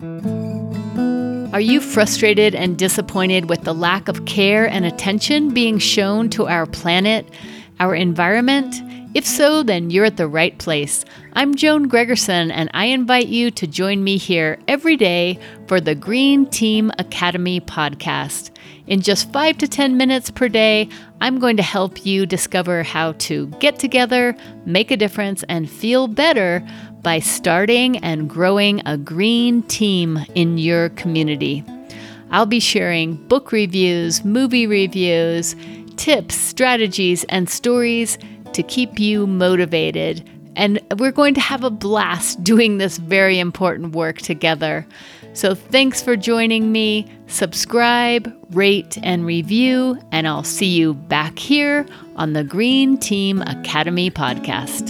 Are you frustrated and disappointed with the lack of care and attention being shown to our planet, our environment? If so, then you're at the right place. I'm Joan Gregerson, and I invite you to join me here every day for the Green Team Academy podcast. In just five to 10 minutes per day, I'm going to help you discover how to get together, make a difference, and feel better by starting and growing a green team in your community. I'll be sharing book reviews, movie reviews, tips, strategies, and stories to keep you motivated. And we're going to have a blast doing this very important work together. So thanks for joining me. Subscribe, rate, and review, and I'll see you back here on the Green Team Academy podcast.